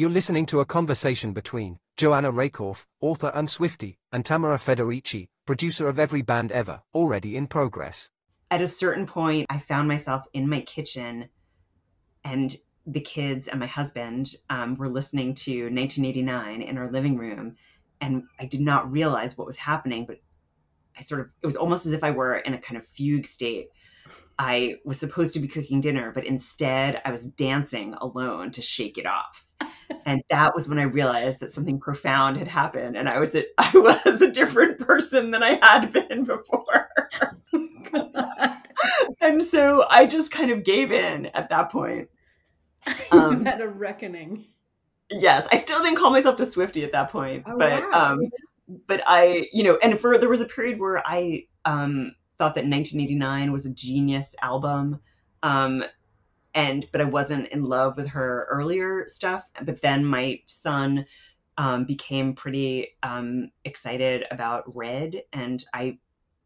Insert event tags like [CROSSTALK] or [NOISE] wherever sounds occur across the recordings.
You're listening to a conversation between Joanna Rakoff, author and Swiftie, and Tamara Federici, producer of Every Band Ever, already in progress. At a certain point, I found myself in my kitchen and the kids and my husband um, were listening to 1989 in our living room. And I did not realize what was happening, but I sort of, it was almost as if I were in a kind of fugue state. I was supposed to be cooking dinner, but instead I was dancing alone to shake it off. And that was when I realized that something profound had happened, and I was a, [LAUGHS] I was a different person than I had been before. [LAUGHS] and so I just kind of gave in at that point. [LAUGHS] Um, you had a reckoning. Yes, I still didn't call myself a Swiftie at that point, Oh, but wow. um, but I, you know, and for there was a period where I um, thought that 1989 was a genius album, um, and but I wasn't in love with her earlier stuff. But then my son um, became pretty um, excited about Red, and I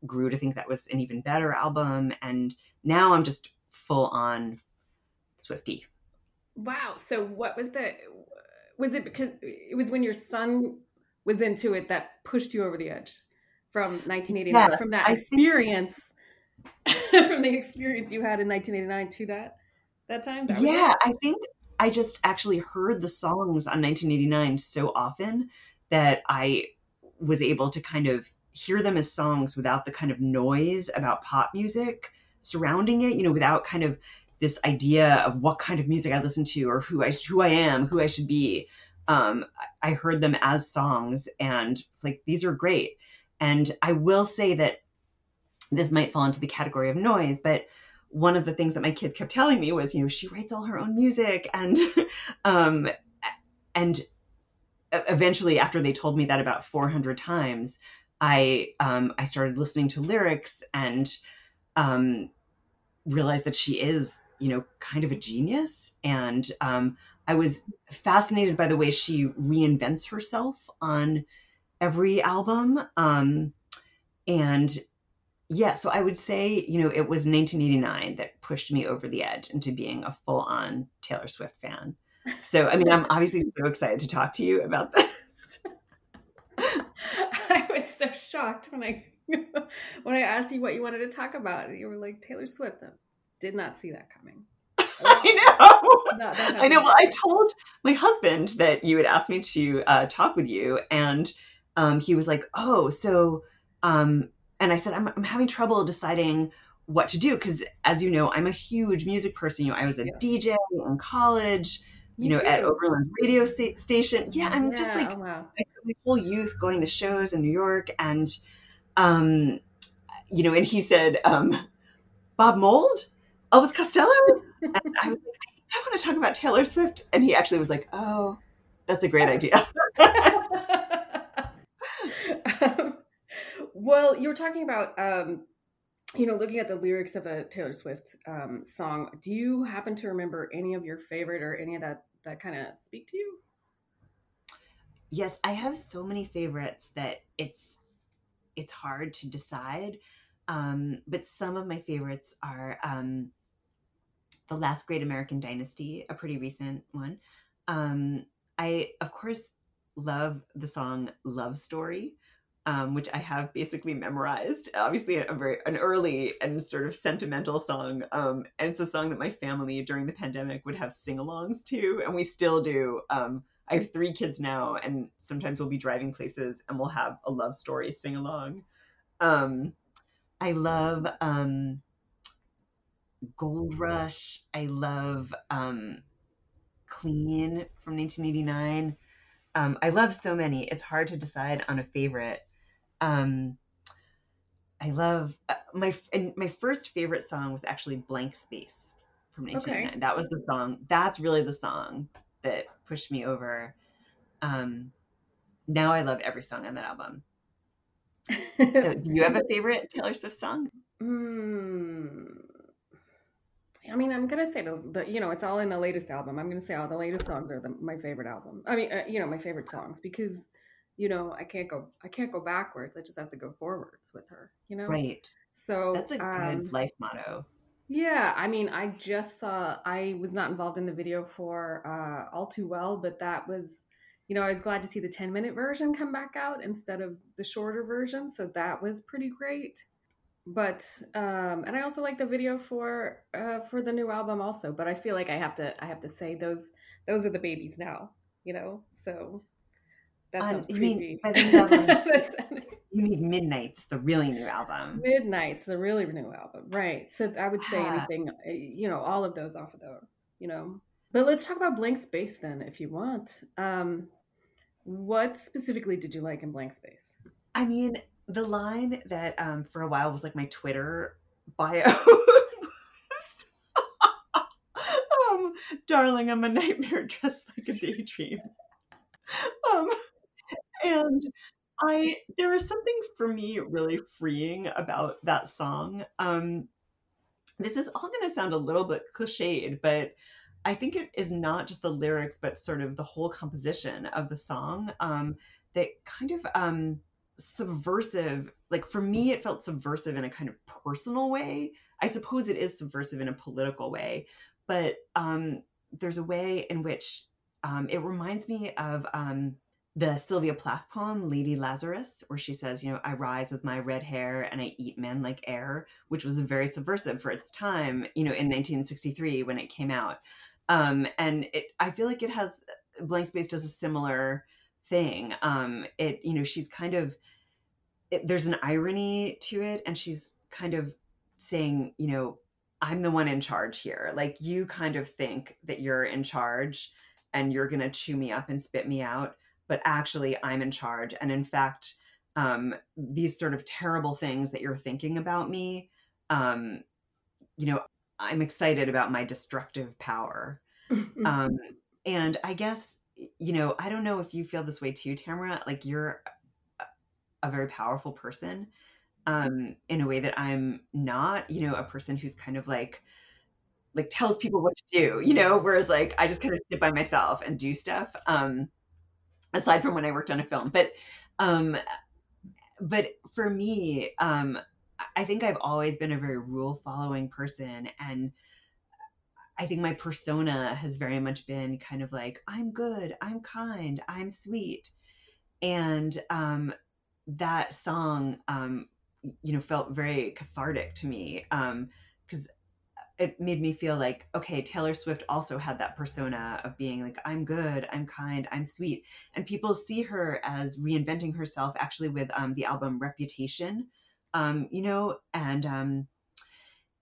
grew to think that was an even better album. And now I'm just full on Swiftie. Wow. So what was the was it because it was when your son was into it that pushed you over the edge from 1989 Yeah, from that I think- experience [LAUGHS] from the experience you had in 1989 to that that time? That? Yeah, I think I just actually heard the songs on 1989 so often that I was able to kind of hear them as songs without the kind of noise about pop music surrounding it, you know, without kind of this idea of what kind of music I listen to or who I who I am, who I should be. Um, I heard them as songs, and it's like these are great. And I will say that this might fall into the category of noise, but one of the things that my kids kept telling me was, you know, she writes all her own music, and [LAUGHS] um, and eventually, after they told me that about 400 times, I um, I started listening to lyrics and um, realized that she is, you know, kind of a genius, and um, I was fascinated by the way she reinvents herself on every album, um, and yeah, so I would say, you know, it was 1989 that pushed me over the edge into being a full on Taylor Swift fan. So, I mean, I'm [LAUGHS] obviously so excited to talk to you about this. [LAUGHS] I was so shocked when I [LAUGHS] when I asked you what you wanted to talk about. and You were like Taylor Swift. I did not see that coming. I know. That I know. Well, I told my husband that you had asked me to uh, talk with you, and um, he was like, "Oh, so," um, and I said, I'm, "I'm having trouble deciding what to do because, as you know, I'm a huge music person. You know, I was a Yes. DJ in college. Me you know, at too. Oberlin radio sta- station. Yeah, I'm just like oh, wow. My whole youth going to shows in New York, and um, you know, and he said, um, Bob Mould, Elvis Costello, and I was like, I want to talk about Taylor Swift, and he actually was like, Oh, that's a great idea. [LAUGHS] [LAUGHS] um, well, you were talking about, um, you know, looking at the lyrics of a Taylor Swift um, song. Do you happen to remember any of your favorite or any of that that kind of speak to you? yes, I have so many favorites that it's it's hard to decide. Um, but some of my favorites are um, The Last Great American Dynasty, a pretty recent one. Um, I, of course, love the song Love Story, um, which I have basically memorized. Obviously, a very an early and sort of sentimental song. Um, and it's a song that my family during the pandemic would have sing-alongs to, and we still do. Um, I have three kids now, and sometimes we'll be driving places and we'll have a love story sing along. Um, I love um, Gold Rush. I love um, Clean from 1989. Um, I love so many. It's hard to decide on a favorite. Um, I love uh, my and my first favorite song was actually Blank Space from 1989. That was the song. That's really the song that pushed me over. Um, now I love every song on that album. [LAUGHS] So, do you have a favorite Taylor Swift song? Hmm. I mean, I'm gonna say the, the you know it's all in the latest album. I'm gonna say all the latest songs are the, my favorite album. I mean, uh, you know, my favorite songs because you know I can't go I can't go backwards. I just have to go forwards with her. You know, Right. So That's a good um, life motto. Yeah, I mean, I just saw. I was not involved in the video for uh, All Too Well, but that was, you know, I was glad to see the ten minute version come back out instead of the shorter version. So that was pretty great. But um, and I also like the video for uh, for the new album also. But I feel like I have to I have to say those those are the babies now, you know. So that's Um, you mean by the new album, [LAUGHS] [LAUGHS] you mean Midnights the really new album? Midnights the really new album, right? So I would say Yeah. anything, uh, you know, all of those off of the, you know. But let's talk about Blank Space then, if you want. Um, what specifically did you like in Blank Space? I mean, the line that um, for a while was like my Twitter bio. [LAUGHS] um, darling, I'm a nightmare dressed like a daydream. Um, and I there is something for me really freeing about that song. Um, this is all going to sound a little bit cliched, but I think it is not just the lyrics, but sort of the whole composition of the song um, that kind of um, subversive. Like for me, it felt subversive in a kind of personal way. I suppose it is subversive in a political way, but um, there's a way in which um, it reminds me of um, the Sylvia Plath poem, Lady Lazarus, where she says, you know, I rise with my red hair and I eat men like air, which was very subversive for its time, you know, in 1963 when it came out. Um, and it, I feel like it has, Blank Space does a similar thing. Um, it, you know, she's kind of, it, there's an irony to it, and she's kind of saying, you know, I'm the one in charge here. Like you kind of think that you're in charge and you're going to chew me up and spit me out but actually I'm in charge. And in fact, um, these sort of terrible things that you're thinking about me, um, you know, I'm excited about my destructive power. [LAUGHS] Um, and I guess, you know, I don't know if you feel this way too, Tamara. Like you're a, very powerful person um, in a way that I'm not, you know, a person who's kind of like, like tells people what to do, you know, whereas like I just kind of sit by myself and do stuff. Um, aside from when I worked on a film. But um but for me, um I think I've always been a very rule following person and I think my persona has very much been kind of like I'm good, I'm kind, I'm sweet. And um that song um you know felt very cathartic to me um because it made me feel like okay taylor swift also had that persona of being like i'm good i'm kind i'm sweet. And people see her as reinventing herself actually with um, the album reputation um, you know and um,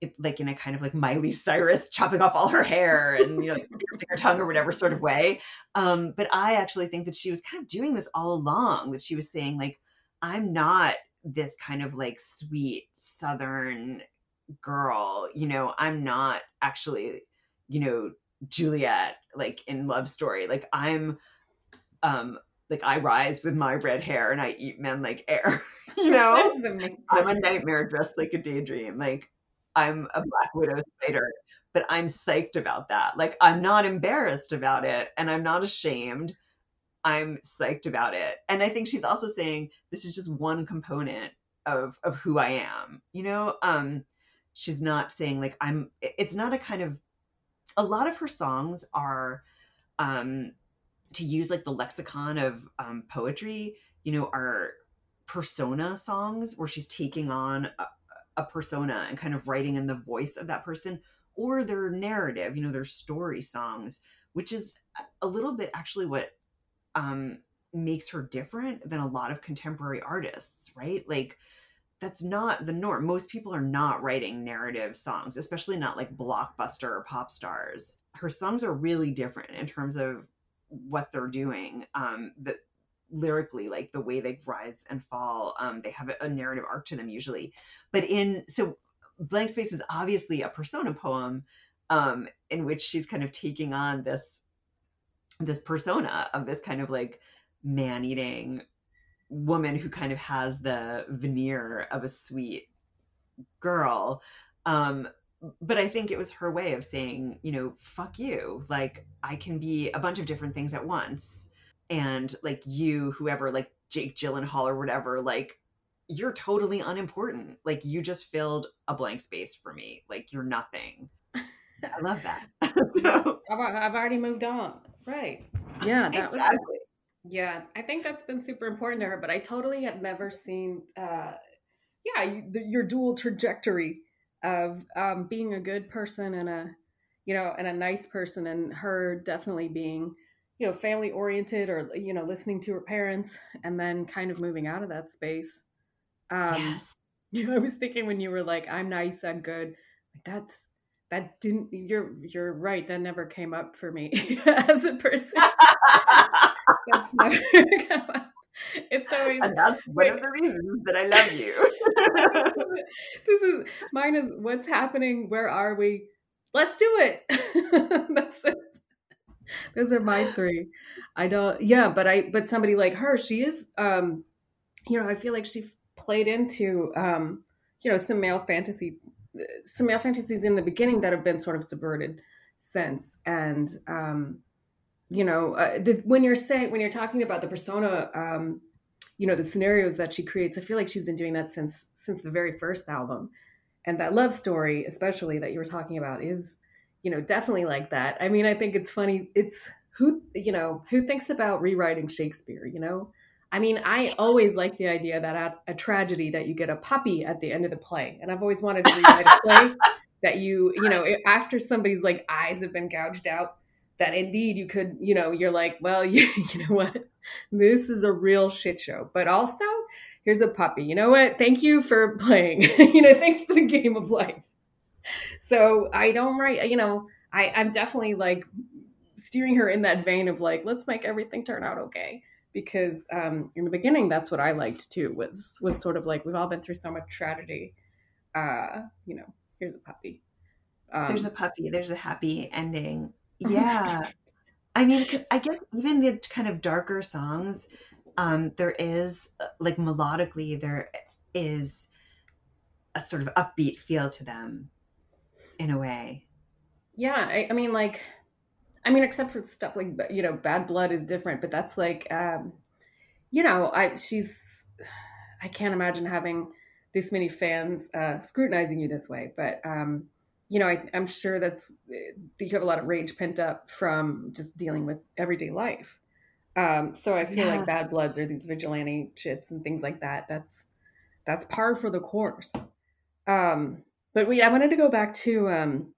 it, like in a kind of like miley cyrus chopping off all her hair and you know [LAUGHS] like, her tongue or whatever sort of way. Um, but i actually think that she was kind of doing this all along that she was saying like i'm not this kind of like sweet southern girl you know i'm not actually you know juliet like in love story. Like i'm um like i rise with my red hair and i eat men like air [LAUGHS] you [LAUGHS] know? I'm a nightmare dressed like a daydream. Like i'm a black widow spider but i'm psyched about that. Like i'm not embarrassed about it and i'm not ashamed. I'm psyched about it. And i think she's also saying this is just one component of of who i am you know? Um she's not saying like i'm it's not a kind of a lot of her songs are um to use like the lexicon of um poetry you know are persona songs where she's taking on a, a persona and kind of writing in the voice of that person or their narrative you know their story songs which is a little bit actually what um makes her different than a lot of contemporary artists right? Like that's not the norm. Most people are not writing narrative songs, especially not like blockbuster or pop stars. Her songs are really different in terms of what they're doing. Um, lyrically, like the way they rise and fall, um, they have a narrative arc to them usually. But in so Blank Space is obviously a persona poem um, in which she's kind of taking on this this persona of this kind of like man eating woman who kind of has the veneer of a sweet girl um but i think it was her way of saying you know fuck you like i can be a bunch of different things at once and like you whoever like jake gyllenhaal or whatever like you're totally unimportant. Like you just filled a blank space for me. Like you're nothing. [LAUGHS] I love that. [LAUGHS] so, I've, I've already moved on. Right. Yeah. That exactly. Was, yeah. I think that's been super important to her, but I totally had never seen, uh, yeah, you, the, your dual trajectory of um, being a good person and a, you know, and a nice person and her definitely being, you know, family oriented or, you know, listening to her parents and then kind of moving out of that space. Um, yes. [LAUGHS] You know, I was thinking when you were like, I'm nice, I'm good. Like that's, that didn't you're you're right that never came up for me [LAUGHS] as a person [LAUGHS] that's never [LAUGHS] come up. it's always and that's one wait. of the reasons that i love you. [LAUGHS] This is mine is what's happening? Where are we? Let's do it. [LAUGHS] That's it. Those are my three. I don't yeah but i but somebody like her she is um you know i feel like she played into um you know some male fantasy some male fantasies in the beginning that have been sort of subverted since. And um you know uh, the, when you're saying when you're talking about the persona um you know the scenarios that she creates i feel like she's been doing that since since the very first album. And that love story especially that you were talking about is you know definitely like that. I mean i think it's funny it's who you know who thinks about rewriting shakespeare you know? I mean, I always like the idea that at a tragedy that you get a puppy at the end of the play, and I've always wanted to rewrite a play [LAUGHS] that you, you know, after somebody's like eyes have been gouged out, that indeed you could, you know, you're like, well, you, [LAUGHS] you know what, this is a real shit show, but also here's a puppy. You know what? Thank you for [LAUGHS] playing. you know, thanks for the game of life. So I don't write, you know, I, I'm definitely like steering her in that vein of like, let's make everything turn out okay because um, in the beginning that's what I liked too was was sort of like we've all been through so much tragedy. Uh, you know, here's a puppy. Um, there's a puppy. There's a happy ending. Yeah, I mean, because I guess even the kind of darker songs, um, there is uh, like melodically there is a sort of upbeat feel to them, in a way. Yeah, I, I mean, like I mean, except for stuff like you know, Bad Blood is different, but that's like, um, you know, I she's, I can't imagine having this many fans uh, scrutinizing you this way, but um, you know, I, am sure that's you have a lot of rage pent up from just dealing with everyday life. Um, so I feel yeah. like Bad Bloods are these vigilante shits and things like that. That's that's par for the course. Um, but we, I wanted to go back to um,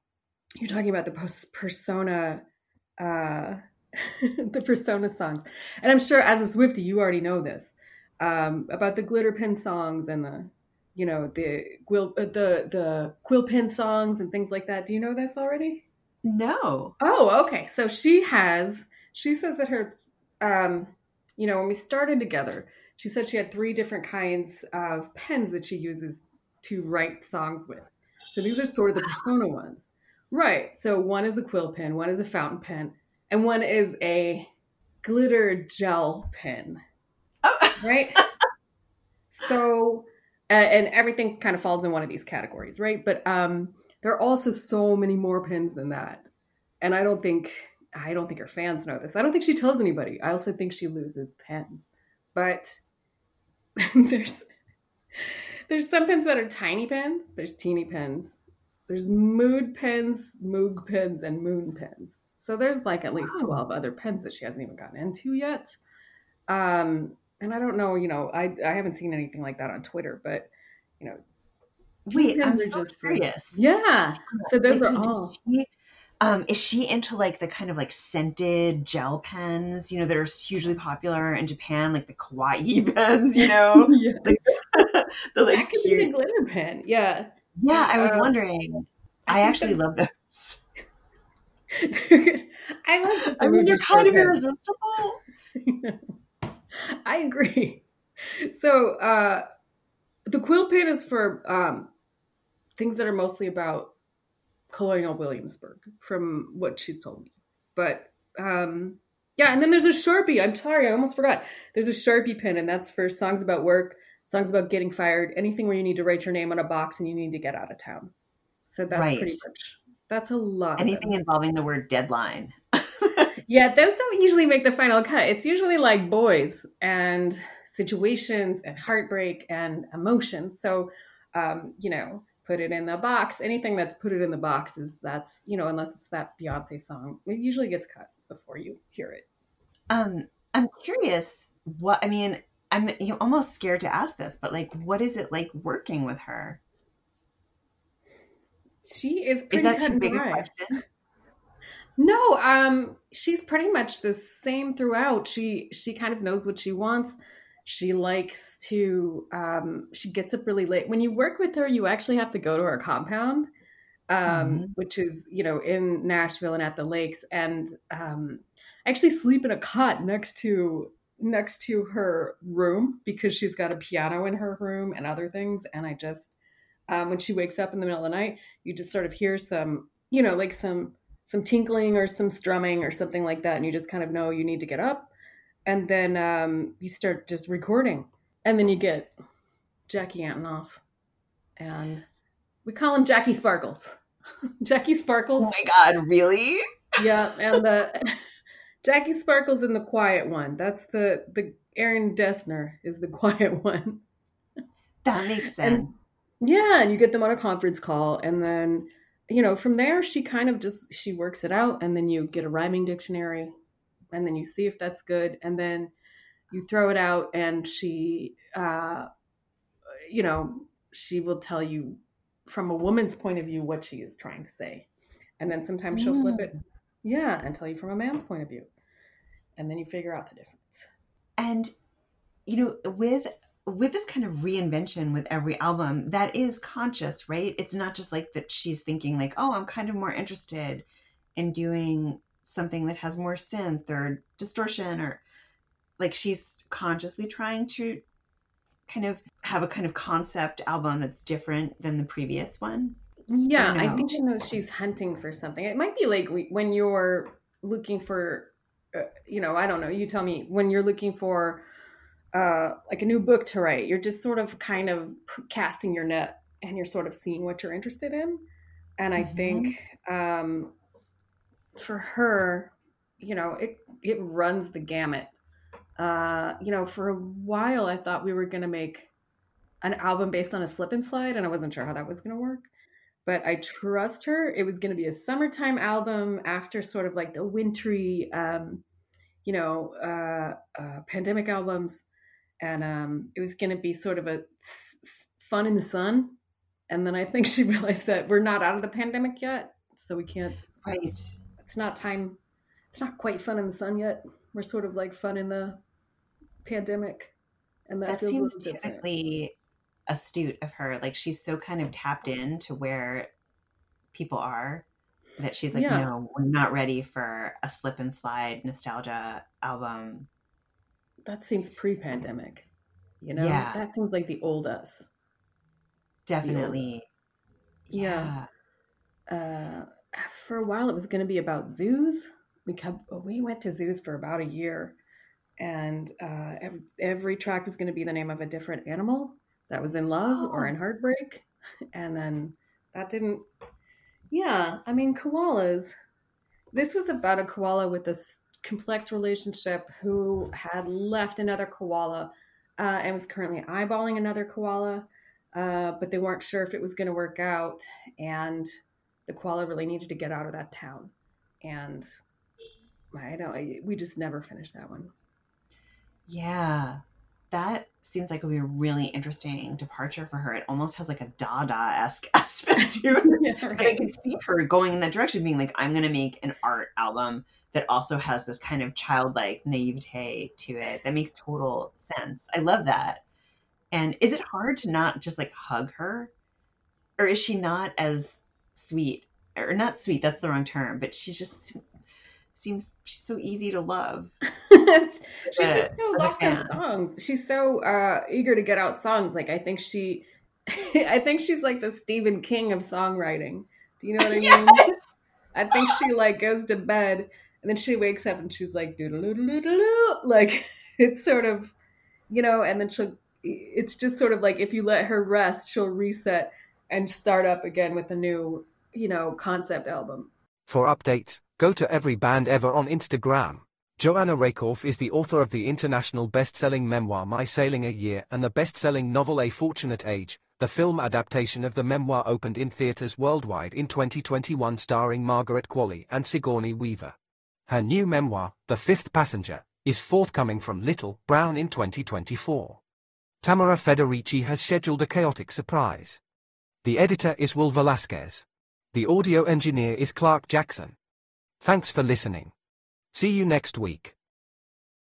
you're talking about the post persona uh, [LAUGHS] the Persona songs. And I'm sure as a Swiftie, you already know this um, about the glitter pin songs and the, you know, the quill, uh, the the quill pen songs and things like that. Do you know this already? No. Oh, okay. So she has. She says that her, um, you know, when we started together, she said she had three different kinds of pens that she uses to write songs with. So these are sort of the persona ones. Right. So one is a quill pen, one is a fountain pen, and one is a glitter gel pen. Oh. [LAUGHS] Right. so, and everything kind of falls in one of these categories, right? But um, there are also so many more pins than that, and I don't think I don't think her fans know this. I don't think she tells anybody. I also think she loses pins, but [LAUGHS] there's there's some pins that are tiny pins. There's teeny pins. there's mood pins, moog pins, and moon pins. So there's like at least wow. 12 other pins that she hasn't even gotten into yet. Um, and I don't know, you know, I, I haven't seen anything like that on Twitter, but you know, wait, I'm so curious. Yeah. So those are all. She, um, is she into like the kind of like scented gel pens, you know, that are hugely popular in Japan, like the kawaii [LAUGHS] pens, you know? [LAUGHS] yeah. [LAUGHS] Like, the like that could cute... be the glitter pen. Yeah. Yeah, I was uh, wondering. I, I actually love those. I love just. I mean, they're kind of irresistible. [LAUGHS] I agree. So uh, the quill pen is for um, things that are mostly about colonial Williamsburg, from what she's told me. But um, yeah, and then there's a Sharpie. I'm sorry, I almost forgot. There's a Sharpie pen, and that's for songs about work, songs about getting fired, anything where you need to write your name on a box and you need to get out of town. So that's right. pretty much that's a lot. Anything involving the word deadline. [LAUGHS] yeah, those don't usually make the final cut. It's usually like boys and situations and heartbreak and emotions. So, um, you know, put it in the box. Anything that's put it in the box is that's, you know, unless it's that Beyonce song, it usually gets cut before you hear it. Um, I'm curious what, I mean, I'm you almost scared to ask this, but like, what is it like working with her? She is pretty is that cut and dry. No, um, she's pretty much the same throughout. She she kind of knows what she wants. She likes to um she gets up really late. When you work with her, you actually have to go to her compound. Um, mm-hmm. which is, you know, in Nashville and at the lakes. And um I actually sleep in a cot next to next to her room because she's got a piano in her room and other things. And I just um when she wakes up in the middle of the night, you just sort of hear some, you know, like some some tinkling or some strumming or something like that and you just kind of know you need to get up. And then um, you start just recording. And then you get jackie antonoff. And we call him jackie sparkles. [LAUGHS] Jackie sparkles. Oh my god really? Yeah and the [LAUGHS] jackie sparkles in the quiet one. That's the the aaron dessner is the [LAUGHS] quiet one. That makes sense. and, yeah and you get them on a conference call and then you know, from there, she kind of just she works it out, and then you get a rhyming dictionary, and then you see if that's good, and then you throw it out, and she, uh, you know, she will tell you from a woman's point of view what she is trying to say, and then sometimes she'll flip it, mm. yeah, and tell you from a man's point of view, and then you figure out the difference. And you know, with with this kind of reinvention with every album that is conscious right? It's not just like that she's thinking like oh i'm kind of more interested in doing something that has more synth or distortion or like she's consciously trying to kind of have a kind of concept album that's different than the previous one? Yeah I, I think she knows she's hunting for something it might be like when you're looking for uh, you know i don't know you tell me when you're looking for uh, like a new book to write. You're just sort of kind of casting your net and you're sort of seeing what you're interested in. And I mm-hmm. think um, for her, you know, it it runs the gamut. Uh, you know, for a while I thought we were gonna make an album based on a slip and slide, and I wasn't sure how that was gonna work. But I trust her. It was gonna be a summertime album after sort of like the wintry, um, you know, uh, uh, pandemic albums and um, it was going to be sort of a fun in the sun. And then I think [LAUGHS] she realized that we're not out of the pandemic yet, so we can't. Right. It's not time. It's not quite fun in the sun yet. We're sort of like fun in the pandemic, and that, that feels seems typically astute of her. Like she's so kind of tapped in to where people are that she's like, yeah. no, we're not ready for a slip and slide nostalgia album that seems pre-pandemic. You know, yeah. that seems like the old us. Definitely. Yeah. yeah. Uh, for a while, it was going to be about zoos. We kept, we went to zoos for about a year, and uh, every, every track was going to be the name of a different animal that was in love oh. or in heartbreak, and then that didn't. Yeah, I mean koalas. This was about a koala with a complex relationship who had left another koala uh, and was currently eyeballing another koala, uh, but they weren't sure if it was going to work out. And the koala really needed to get out of that town. And I don't, we just never finished that one. Yeah, that seems like it would be a really interesting departure for her. It almost has like a Dada esque [LAUGHS] aspect to it. [LAUGHS] yeah, right. But I can see her going in that direction, being like, I'm going to make an art album that also has this kind of childlike naivete to it that makes total sense. I love that. And is it hard to not just like hug her? Or is she not as sweet? Or not sweet, that's the wrong term, but she just seems she's so easy to love. [LAUGHS] [LAUGHS] she's just so lost in songs. She's so uh, eager to get out songs. Like I think she [LAUGHS] I think she's like the Stephen King of songwriting. Do you know what I [LAUGHS] mean? Yes! I think she like goes to bed and then she wakes up and she's like doodle doodle like it's sort of you know and then she'll it's just sort of like if you let her rest she'll reset and start up again with a new you know concept album for updates go to every band ever on instagram Joanna Rakoff is the author of the international best-selling memoir My Salinger Year and the best-selling novel A Fortunate Age. The film adaptation of the memoir opened in theaters worldwide in 2021 starring Margaret Qualley and Sigourney Weaver. Her new memoir, The Fifth Passenger, is forthcoming from Little Brown in 2024. Tamara Federici has scheduled a chaotic surprise. The editor is Will Velasquez. The audio engineer is Clark Jackson. Thanks for listening. See you next week.